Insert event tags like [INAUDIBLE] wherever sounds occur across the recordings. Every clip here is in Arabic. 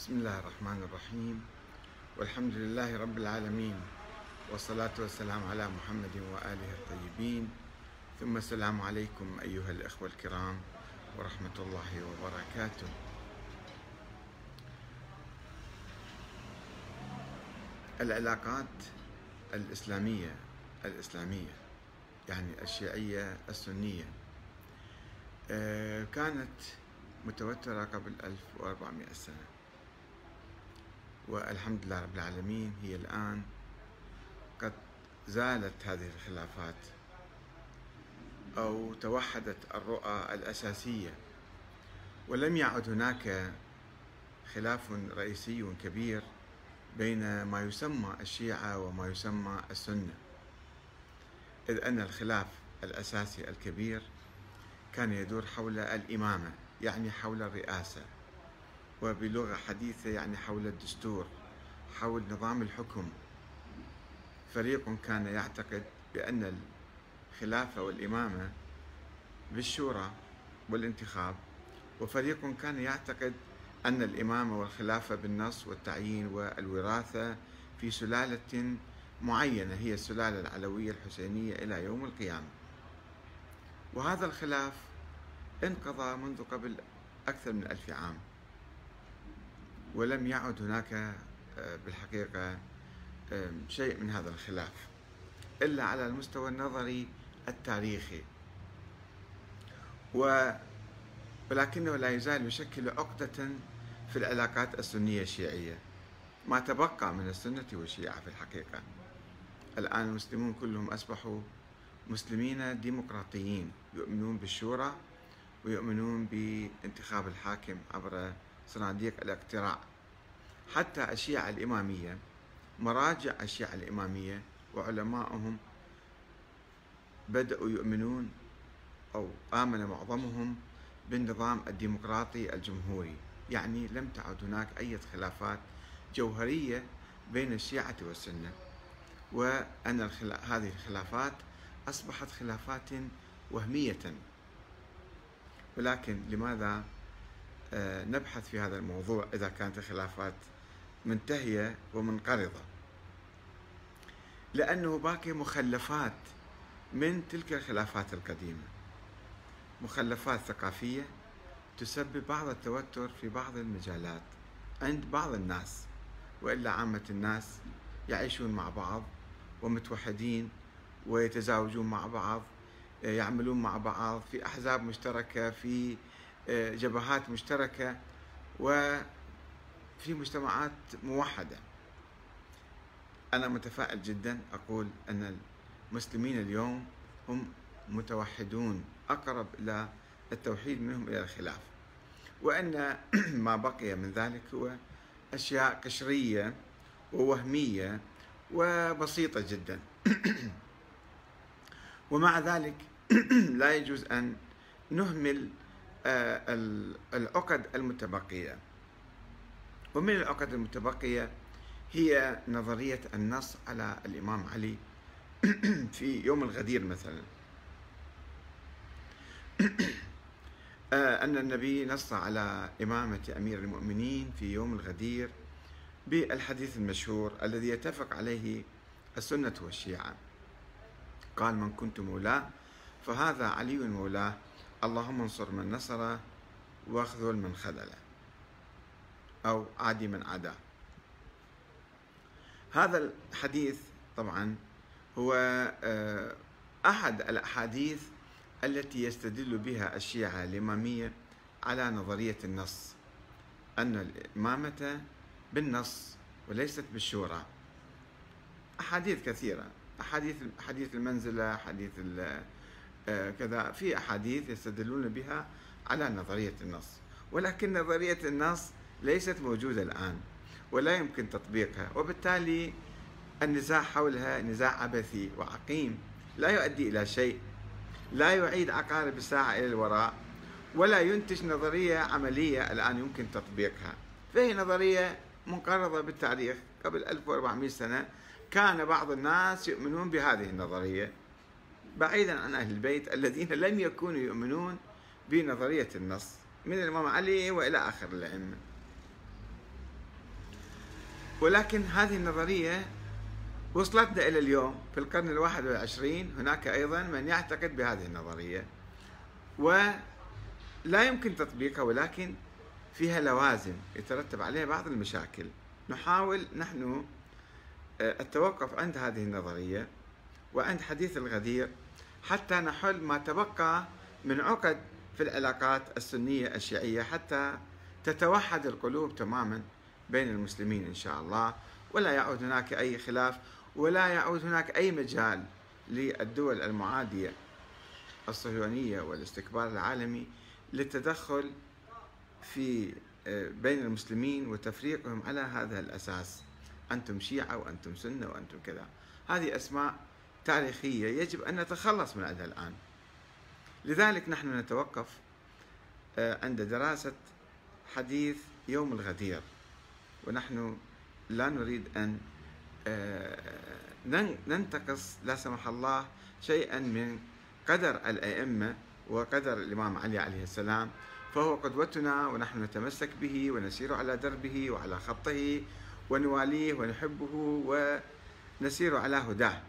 بسم الله الرحمن الرحيم. والحمد لله رب العالمين والصلاة والسلام على محمد وآله الطيبين. ثم السلام عليكم أيها الأخوة الكرام ورحمة الله وبركاته. العلاقات الإسلامية الإسلامية يعني الشيعية السنية آه، كانت متوترة قبل 1400 سنة. والحمد لله رب العالمين هي الآن قد زالت هذه الخلافات أو توحدت الرؤى الأساسية. ولم يعد هناك خلاف رئيسي كبير بين ما يسمى الشيعة وما يسمى السنة. إذ أن الخلاف الأساسي الكبير كان يدور حول الإمامة يعني حول الرئاسة. وبلغة حديثة يعني حول الدستور حول نظام الحكم. فريق كان يعتقد بأن الخلافة والإمامة بالشورى والانتخاب وفريق كان يعتقد أن الإمامة والخلافة بالنص والتعيين والوراثة في سلالة معينة هي السلالة العلوية الحسينية إلى يوم القيامة. وهذا الخلاف انقضى منذ قبل أكثر من ألف عام. ولم يعد هناك آه، بالحقيقة شيء من هذا الخلاف إلا على المستوى النظري التاريخي. ولكنه لا يزال يشكل عقدة في العلاقات السنية الشيعية. ما تبقى من السنة والشيعة في الحقيقة. الآن المسلمون كلهم أصبحوا مسلمين ديمقراطيين يؤمنون بالشورى ويؤمنون بانتخاب الحاكم عبر صناديق الاقتراع. حتى الشيعة الإمامية مراجع الشيعة الإمامية وعلمائهم بدأوا يؤمنون أو آمن معظمهم بالنظام الديمقراطي الجمهوري. يعني لم تعد هناك أي خلافات جوهرية بين الشيعة والسنة. وأن هذه الخلافات أصبحت خلافات وهمية. ولكن لماذا نبحث في هذا الموضوع إذا كانت الخلافات منتهية ومنقرضة. لأنه باقي مخلفات من تلك الخلافات القديمة. مخلفات ثقافية تسبب بعض التوتر في بعض المجالات عند بعض الناس وإلا عامة الناس يعيشون مع بعض ومتوحدين ويتزاوجون مع بعض يعملون مع بعض في أحزاب مشتركة في آه، جبهات مشتركة وفي مجتمعات موحدة. أنا متفائل جدا أقول أن المسلمين اليوم هم متوحدون أقرب إلى التوحيد منهم إلى الخلاف. وأن [CLEARS THROAT] ما بقي من ذلك هو أشياء قشرية ووهمية وبسيطة جدا. [CLEARS THROAT] ومع ذلك [CLEARS THROAT] لا يجوز أن نهمل آه، العقد المتبقية. ومن العقد المتبقية هي نظرية النص على الإمام علي [CLEARS THROAT] في يوم الغدير مثلا. [CLEARS THROAT] آه، أن النبي نص على إمامة أمير المؤمنين في يوم الغدير بالحديث المشهور الذي يتفق عليه السنة والشيعة. قال من كنت مولاه فهذا علي مولاه اللهم انصر من نصره واخذل من خذله أو عادي من عاداه هذا الحديث طبعا هو آه، أحد الأحاديث التي يستدل بها الشيعة الإمامية على نظرية النص. أن الإمامة بالنص وليست بالشورى. أحاديث كثيرة. أحاديث حديث المنزلة حديث كذا في أحاديث يستدلون بها على نظرية النص ولكن نظرية النص ليست موجودة الآن ولا يمكن تطبيقها وبالتالي النزاع حولها نزاع عبثي وعقيم لا يؤدي إلى شيء لا يعيد عقارب الساعة إلى الوراء ولا ينتج نظرية عملية الآن يمكن تطبيقها. فهي نظرية منقرضة بالتاريخ. قبل 1400 سنة كان بعض الناس يؤمنون بهذه النظرية. بعيدا عن أهل البيت الذين لم يكونوا يؤمنون بنظرية النص من الإمام علي وإلى آخر الأئمة. ولكن هذه النظرية وصلتنا إلى اليوم في القرن الواحد والعشرين. هناك أيضا من يعتقد بهذه النظرية ولا يمكن تطبيقها ولكن فيها لوازم يترتب عليها بعض المشاكل. نحاول نحن آه، التوقف عند هذه النظرية. وعند حديث الغدير حتى نحل ما تبقى من عقد في العلاقات السنية الشيعية حتى تتوحد القلوب تماما بين المسلمين إن شاء الله. ولا يعود هناك أي خلاف ولا يعود هناك أي مجال للدول المعادية الصهيونية والاستكبار العالمي للتدخل في آه، بين المسلمين وتفريقهم على هذا الأساس. أنتم شيعة وأنتم سنة وأنتم كذا. هذه أسماء تاريخية يجب أن نتخلص من عندها الآن. لذلك نحن نتوقف آه، عند دراسة حديث يوم الغدير. ونحن لا نريد أن آه، ننتقص لا سمح الله شيئا من قدر الأئمة وقدر الإمام علي عليه السلام. فهو قدوتنا ونحن نتمسك به ونسير على دربه وعلى خطه ونواليه ونحبه ونسير على هداه.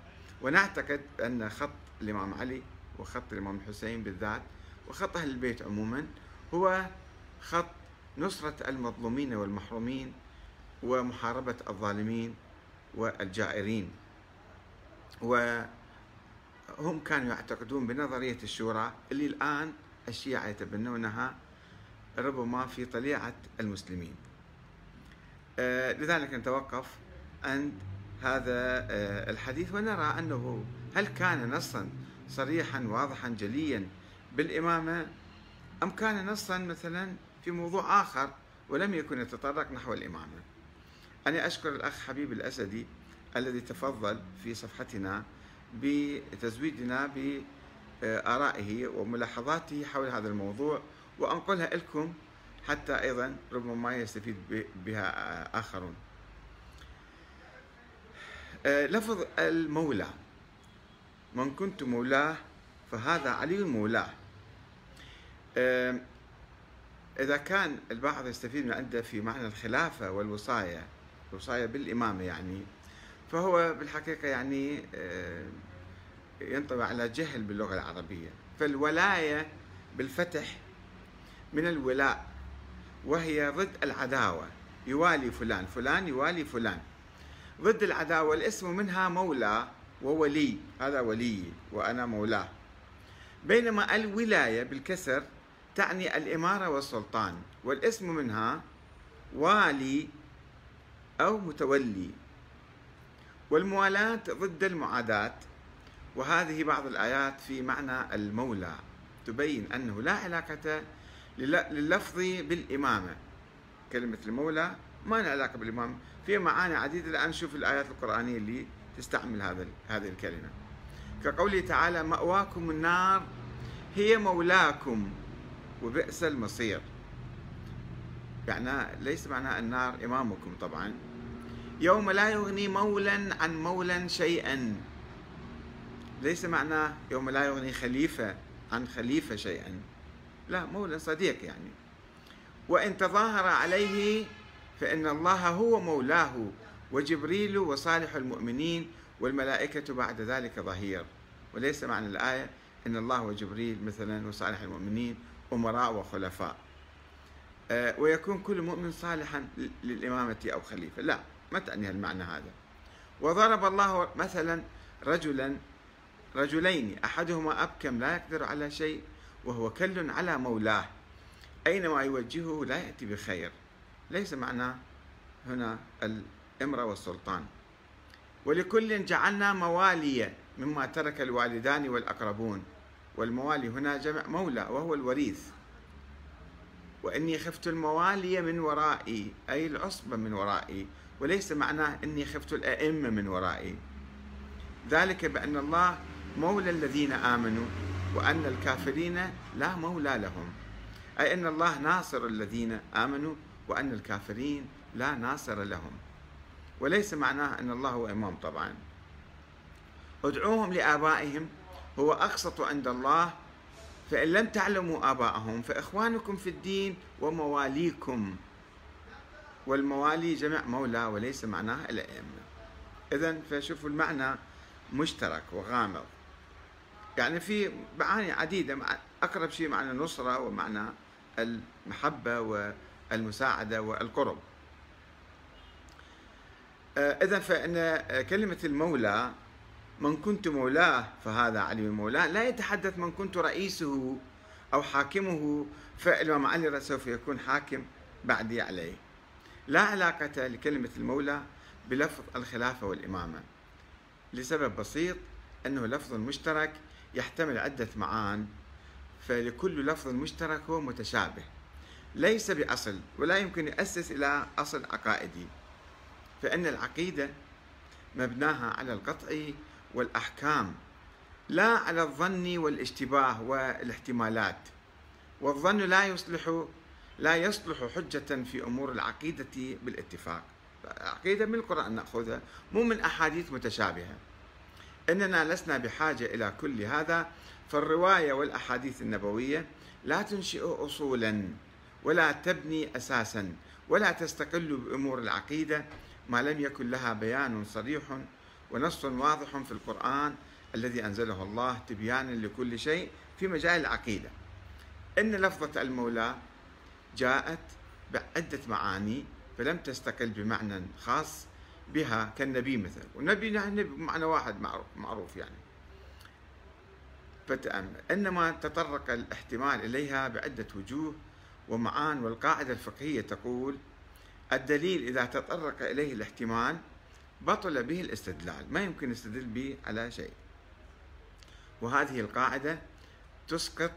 ونعتقد أن خط الإمام علي وخط الإمام الحسين بالذات وخط أهل البيت عموما هو خط نصرة المظلومين والمحرومين ومحاربة الظالمين والجائرين. وهم كانوا يعتقدون بنظرية الشورى اللي الآن الشيعة يتبنونها ربما في طليعة المسلمين. آه، لذلك نتوقف عند هذا آه، الحديث ونرى أنه هل كان نصا صريحا واضحا جليا بالإمامة أم كان نصا مثلا في موضوع آخر ولم يكن يتطرق نحو الإمامة؟ أنا أشكر الأخ حبيب الأسدي الذي تفضل في صفحتنا بتزويدنا بآرائه وملاحظاته حول هذا الموضوع وأنقلها لكم حتى أيضا ربما يستفيد بها آخرون. آه، لفظ المولى. من كنت مولاه فهذا علي مولاه آه، إذا كان البعض يستفيد من عنده في معنى الخلافة والوصاية الوصاية بالإمامة يعني فهو بالحقيقة يعني آه، ينطبع على جهل باللغة العربية. فالولاية بالفتح من الولاء وهي ضد العداوة. يوالي فلان فلان يوالي فلان. ضد العداوة الاسم منها مولى وولي هذا ولي وأنا مولاه بينما الولاية بالكسر تعني الإمارة والسلطان والاسم منها والي أو متولي. والموالاة ضد المعاداة وهذه بعض الآيات في معنى المولى. تبين أنه لا علاقة لللفظ بالإمامة. كلمة المولى ما لها علاقة بالإمامة في معاني عديدة. الآن نشوف الآيات القرآنية اللي تستعمل هذا هذه الكلمة. كقوله تعالى مأواكم النار هي مولاكم وبئس المصير. يعني ليس معنى النار إمامكم طبعا. يوم لا يغني مولا عن مولا شيئا. ليس معناه يوم لا يغني خليفة عن خليفة شيئا. لا مولى صديق يعني. وإن تظاهر عليه فإن الله هو مولاه وجبريل وصالح المؤمنين والملائكة بعد ذلك ظهير. وليس معنى الآية إن الله وجبريل مثلا وصالح المؤمنين أمراء وخلفاء. آه، ويكون كل مؤمن صالحا للإمامة أو خليفة. لا ما تعني المعنى هذا. وضرب الله مثلا رجلا رجلين أحدهما أبكم لا يقدر على شيء وهو كل على مولاه. أينما يوجهه لا يأتي بخير. ليس معناه هنا الإمرة والسلطان. ولكل جعلنا موالي مما ترك الوالدان والأقربون. والموالي هنا جمع مولى وهو الوريث. وإني خفت الموالي من ورائي أي العصبة من ورائي. وليس معناه إني خفت الأئمة من ورائي. ذلك بأن الله مولى الذين آمنوا وأن الكافرين لا مولى لهم. أي أن الله ناصر الذين آمنوا وأن الكافرين لا ناصر لهم. وليس معناه أن الله هو إمام طبعا. ادعوهم لآبائهم هو أقسط عند الله فإن لم تعلموا آباءهم فإخوانكم في الدين ومواليكم. والموالي جمع مولى وليس معناها الأئمة. إذا فشوفوا المعنى مشترك وغامض. يعني في معاني عديدة أقرب شيء معنى النصرة ومعنى المحبة والمساعدة والقرب. آه، إذا فإن كلمة المولى من كنت مولاه فهذا علي مولاه لا يتحدث من كنت رئيسه أو حاكمه فالإمام علي سوف يكون حاكم بعدي عليه. لا علاقة لكلمة المولى بلفظ الخلافة والإمامة. لسبب بسيط أنه لفظ مشترك يحتمل عدة معان فلكل لفظ مشترك هو متشابه. ليس بأصل ولا يمكن يؤسس إلى أصل عقائدي. فإن العقيدة مبناها على القطع والأحكام لا على الظن والاشتباه والاحتمالات. والظن لا يصلح لا يصلح حجة في أمور العقيدة بالاتفاق. العقيدة من القرآن نأخذها مو من أحاديث متشابهة. إننا لسنا بحاجة إلى كل هذا فالرواية والأحاديث النبوية لا تنشئ أصولا. ولا تبني أساسا ولا تستقل بأمور العقيدة ما لم يكن لها بيان صريح ونص واضح في القرآن الذي أنزله الله تبيانا لكل شيء في مجال العقيدة. إن لفظة المولى جاءت بعدة معاني فلم تستقل بمعنى خاص بها كالنبي مثلا. والنبي يعني بمعنى واحد معروف, يعني. فتأمل إنما تطرق الاحتمال إليها بعدة وجوه ومعان والقاعدة الفقهية تقول الدليل إذا تطرق إليه الاحتمال بطل به الاستدلال ما يمكن يستدل به على شيء. وهذه القاعدة تسقط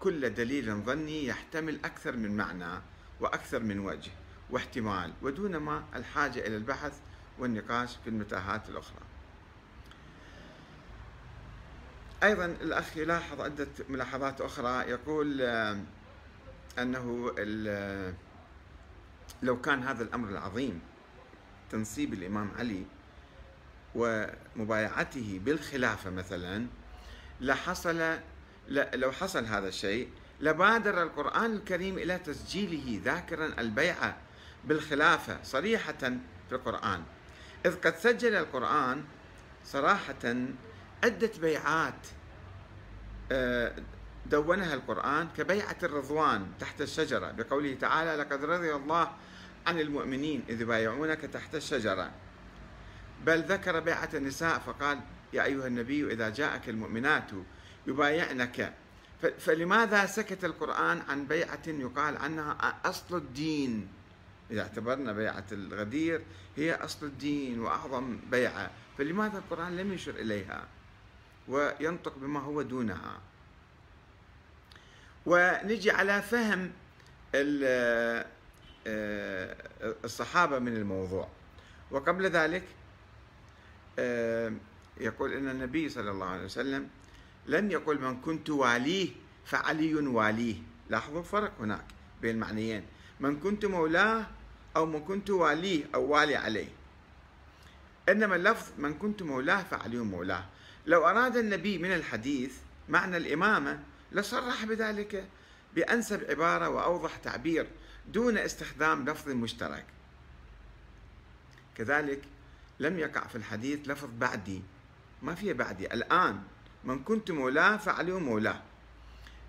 كل دليل ظني يحتمل أكثر من معنى وأكثر من وجه واحتمال ودون ما الحاجة إلى البحث والنقاش في المتاهات الأخرى. أيضا الأخ يلاحظ عدة ملاحظات أخرى يقول أنه لو كان هذا الأمر العظيم تنصيب الإمام علي ومبايعته بالخلافة مثلا لحصل لو حصل هذا الشيء لبادر القرآن الكريم إلى تسجيله ذاكرا البيعة بالخلافة صريحة في القرآن. إذ قد سجل القرآن صراحة عدة بيعات آه، دونها القرآن كبيعة الرضوان تحت الشجرة. بقوله تعالى لقد رضي الله عن المؤمنين إذ يبايعونك تحت الشجرة. بل ذكر بيعة النساء فقال يا أيها النبي إذا جاءك المؤمنات يبايعنك. فلماذا سكت القرآن عن بيعة يقال عنها أصل الدين؟ إذا اعتبرنا بيعة الغدير هي أصل الدين وأعظم بيعة فلماذا القرآن لم يشر إليها وينطق بما هو دونها؟ ونجي على فهم آه، الصحابة من الموضوع. وقبل ذلك آه، يقول أن النبي صلى الله عليه وسلم لم يقل من كنت واليه فعلي واليه. لاحظوا الفرق هناك بين المعنيين من كنت مولاه أو من كنت واليه أو والي عليه. إنما اللفظ من كنت مولاه فعلي مولاه. لو أراد النبي من الحديث معنى الإمامة لصرح بذلك بأنسب عبارة وأوضح تعبير دون استخدام لفظ مشترك. كذلك لم يقع في الحديث لفظ بعدي. ما فيه بعدي. الآن من كنت مولاه فعلي مولاه.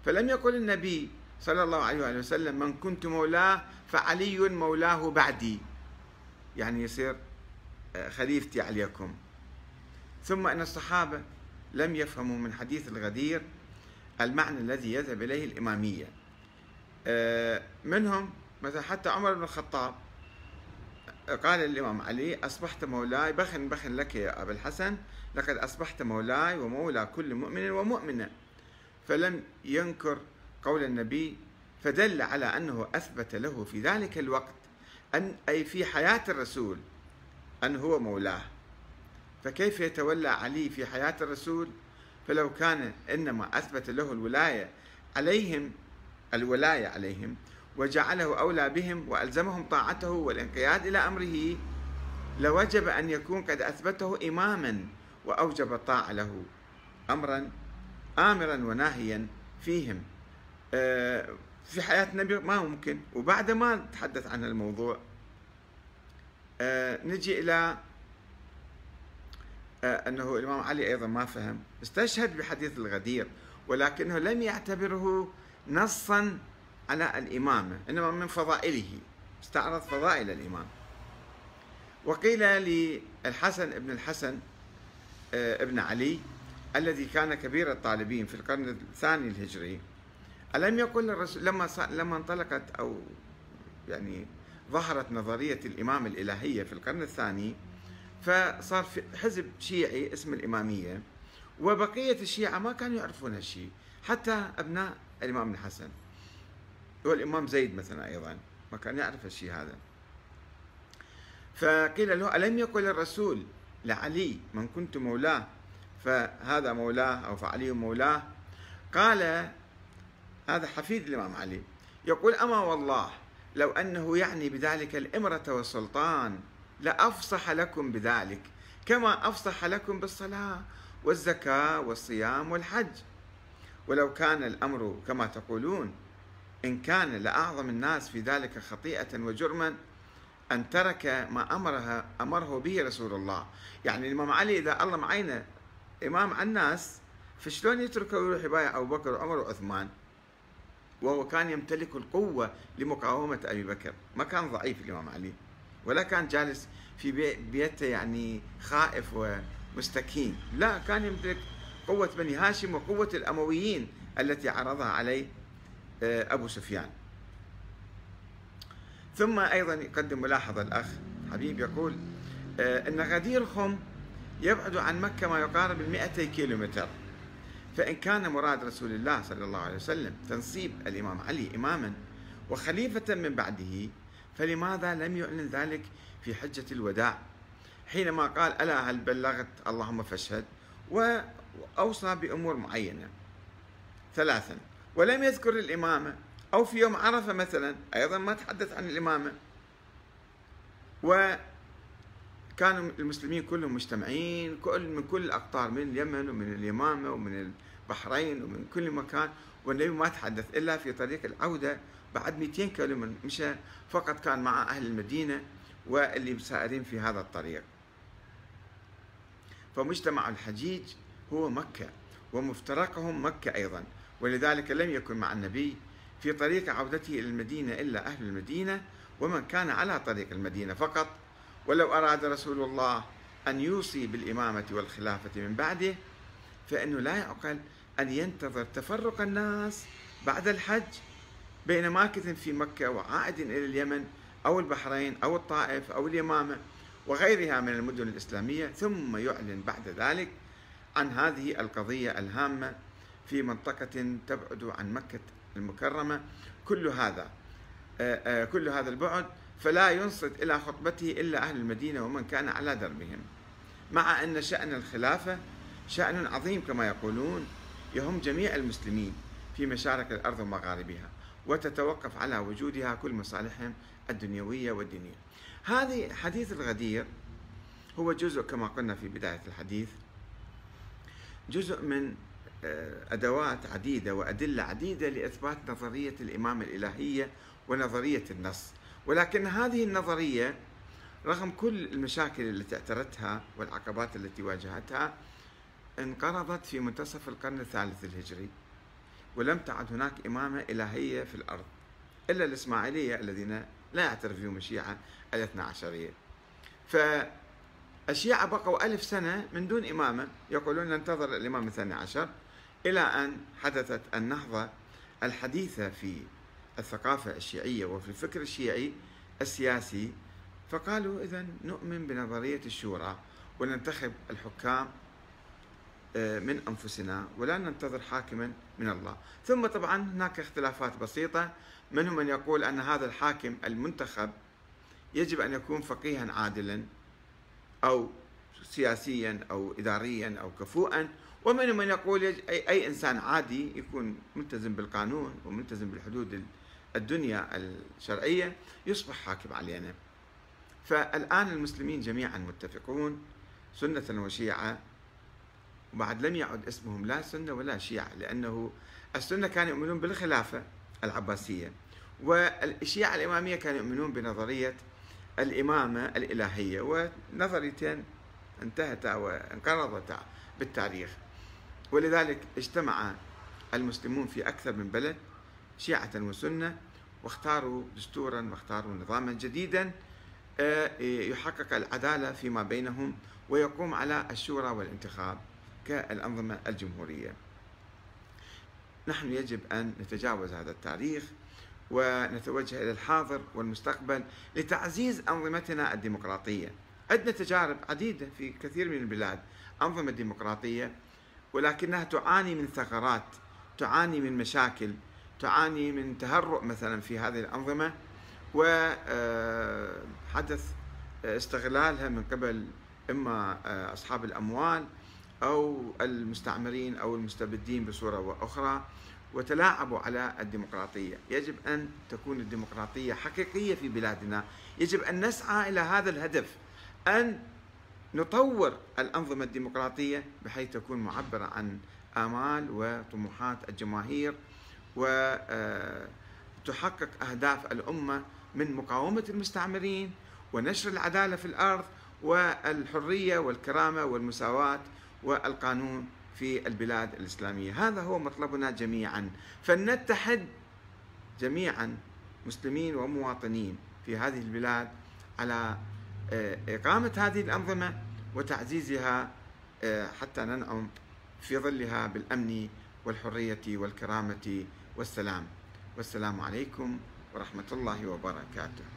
فلم يقل النبي صلى الله عليه وسلم من كنت مولاه فعلي مولاه بعدي. يعني يصير آه، خليفتي عليكم. ثم إن الصحابة لم يفهموا من حديث الغدير المعنى الذي يذهب إليه الإمامية. آه، منهم مثلا حتى عمر بن الخطاب قال الإمام علي أصبحت مولاي بخن بخن لك يا أبا الحسن لقد أصبحت مولاي ومولى كل مؤمن ومؤمنة. فلم ينكر قول النبي فدل على أنه أثبت له في ذلك الوقت أن أي في حياة الرسول أن هو مولاه. فكيف يتولى علي في حياة الرسول؟ فلو كان إنما أثبت له الولاية عليهم الولاية عليهم وجعله أولى بهم وألزمهم طاعته والانقياد إلى أمره لوجب أن يكون قد أثبته إماما وأوجب الطاعة له أمرا آمرا وناهيا فيهم. آه، في حياة النبي ما ممكن وبعد ما تحدث عن الموضوع آه نجي إلى أنه الإمام علي أيضا ما فهم. استشهد بحديث الغدير ولكنه لم يعتبره نصا على الإمامة إنما من فضائله. استعرض فضائل الإمام. وقيل للحسن ابن الحسن آه، ابن علي الذي كان كبير الطالبين في القرن الثاني الهجري ألم يقل الرسول لما لما انطلقت أو يعني ظهرت نظرية الإمام الإلهية في القرن الثاني فصار في حزب شيعي اسم الإمامية وبقية الشيعة ما كانوا يعرفون هالشيء حتى أبناء الإمام الحسن. والإمام زيد مثلا أيضا ما كان يعرف الشيء هذا. فقيل له ألم يقل الرسول لعلي من كنت مولاه؟ فهذا مولاه أو فعلي مولاه؟ قال هذا حفيد الإمام علي. يقول أما والله لو أنه يعني بذلك الإمرة والسلطان لأفصح لكم بذلك كما أفصح لكم بالصلاة والزكاة والصيام والحج. ولو كان الأمر كما تقولون إن كان لأعظم الناس في ذلك خطيئة وجرما أن ترك ما أمرها أمره به رسول الله. يعني الإمام علي إذا الله معينة إمام الناس فشلون يتركه ويروح يبايع أبو بكر وعمر وعثمان؟ وهو كان يمتلك القوة لمقاومة أبي بكر. ما كان ضعيف الإمام علي. ولا كان جالس في بيته يعني خائف ومستكين. لا كان يمتلك قوة بني هاشم وقوة الأمويين التي عرضها عليه آه، أبو سفيان. ثم أيضا يقدم ملاحظة الأخ حبيب يقول آه، أن غديرهم يبعد عن مكة ما يقارب ال 200 كيلومتر. فإن كان مراد رسول الله صلى الله عليه وسلم تنصيب الإمام علي إماما وخليفة من بعده فلماذا لم يعلن ذلك في حجة الوداع؟ حينما قال ألا هل بلغت؟ اللهم فاشهد. وأوصى بأمور معينة. ثلاثا ولم يذكر الإمامة. أو في يوم عرفة مثلا أيضا ما تحدث عن الإمامة. وكانوا المسلمين كلهم مجتمعين كل من كل الأقطار من اليمن ومن اليمامة ومن البحرين ومن كل مكان والنبي ما تحدث إلا في طريق العودة بعد 200 كيلو مشى فقط كان مع أهل المدينة واللي سائرين في هذا الطريق. فمجتمع الحجيج هو مكة ومفترقهم مكة أيضا. ولذلك لم يكن مع النبي في طريق عودته إلى المدينة إلا أهل المدينة ومن كان على طريق المدينة فقط. ولو أراد رسول الله أن يوصي بالإمامة والخلافة من بعده فإنه لا يعقل أن ينتظر تفرق الناس بعد الحج بين ماكث في مكة وعائد إلى اليمن أو البحرين أو الطائف أو اليمامة وغيرها من المدن الإسلامية ثم يعلن بعد ذلك عن هذه القضية الهامة في منطقة تبعد عن مكة المكرمة. كل هذا آه، آه، كل هذا البعد فلا ينصت إلى خطبته إلا أهل المدينة ومن كان على دربهم مع أن شأن الخلافة شأن عظيم كما يقولون يهم جميع المسلمين في مشارق الأرض ومغاربها. وتتوقف على وجودها كل مصالحهم الدنيوية والدينية. هذه حديث الغدير هو جزء كما قلنا في بداية الحديث جزء من آه، أدوات عديدة وأدلة عديدة لإثبات نظرية الإمامة الإلهية ونظرية النص. ولكن هذه النظرية رغم كل المشاكل التي اعترتها والعقبات التي واجهتها انقرضت في منتصف القرن الثالث الهجري. ولم تعد هناك إمامة إلهية في الأرض إلا الإسماعيلية الذين لا يعترف بهم الشيعة الاثنى عشرية. فالشيعة بقوا ألف سنة من دون إمامة يقولون ننتظر الإمام الثاني عشر إلى أن حدثت النهضة الحديثة في الثقافة الشيعية وفي الفكر الشيعي السياسي. فقالوا إذا نؤمن بنظرية الشورى وننتخب الحكام من أنفسنا ولا ننتظر حاكما من الله. ثم طبعا هناك اختلافات بسيطة. منهم من يقول أن هذا الحاكم المنتخب يجب أن يكون فقيها عادلا أو سياسيا أو إداريا أو كفوءا. ومنهم من يقول أي, أي إنسان عادي يكون ملتزم بالقانون وملتزم بالحدود الدنيا الشرعية يصبح حاكم علينا. فالآن المسلمين جميعا متفقون. سنة وشيعة. وبعد لم يعد اسمهم لا سنة ولا شيعة لأنه السنة كانوا يؤمنون بالخلافة العباسية والشيعة الإمامية كانوا يؤمنون بنظرية الإمامة الإلهية ونظريتين انتهتا وانقرضتا بالتاريخ. ولذلك اجتمع المسلمون في أكثر من بلد شيعة وسنة واختاروا دستورا واختاروا نظاما جديدا آه، يحقق العدالة فيما بينهم ويقوم على الشورى والانتخاب. كالأنظمة الجمهورية. نحن يجب أن نتجاوز هذا التاريخ ونتوجه إلى الحاضر والمستقبل لتعزيز أنظمتنا الديمقراطية. عندنا تجارب عديدة في كثير من البلاد أنظمة ديمقراطية ولكنها تعاني من ثغرات تعاني من مشاكل تعاني من تهرؤ مثلا في هذه الأنظمة وحدث استغلالها من قبل إما أصحاب الأموال أو المستعمرين أو المستبدين بصورة أخرى وتلاعبوا على الديمقراطية. يجب أن تكون الديمقراطية حقيقية في بلادنا. يجب أن نسعى إلى هذا الهدف أن نطور الأنظمة الديمقراطية بحيث تكون معبرة عن آمال وطموحات الجماهير وتحقق أهداف الأمة من مقاومة المستعمرين ونشر العدالة في الأرض والحرية والكرامة والمساواة والقانون في البلاد الإسلامية. هذا هو مطلبنا جميعا. فلنتحد جميعا مسلمين ومواطنين في هذه البلاد على آه، إقامة هذه الأنظمة وتعزيزها آه، حتى ننعم في ظلها بالأمن والحرية والكرامة والسلام. والسلام عليكم ورحمة الله وبركاته.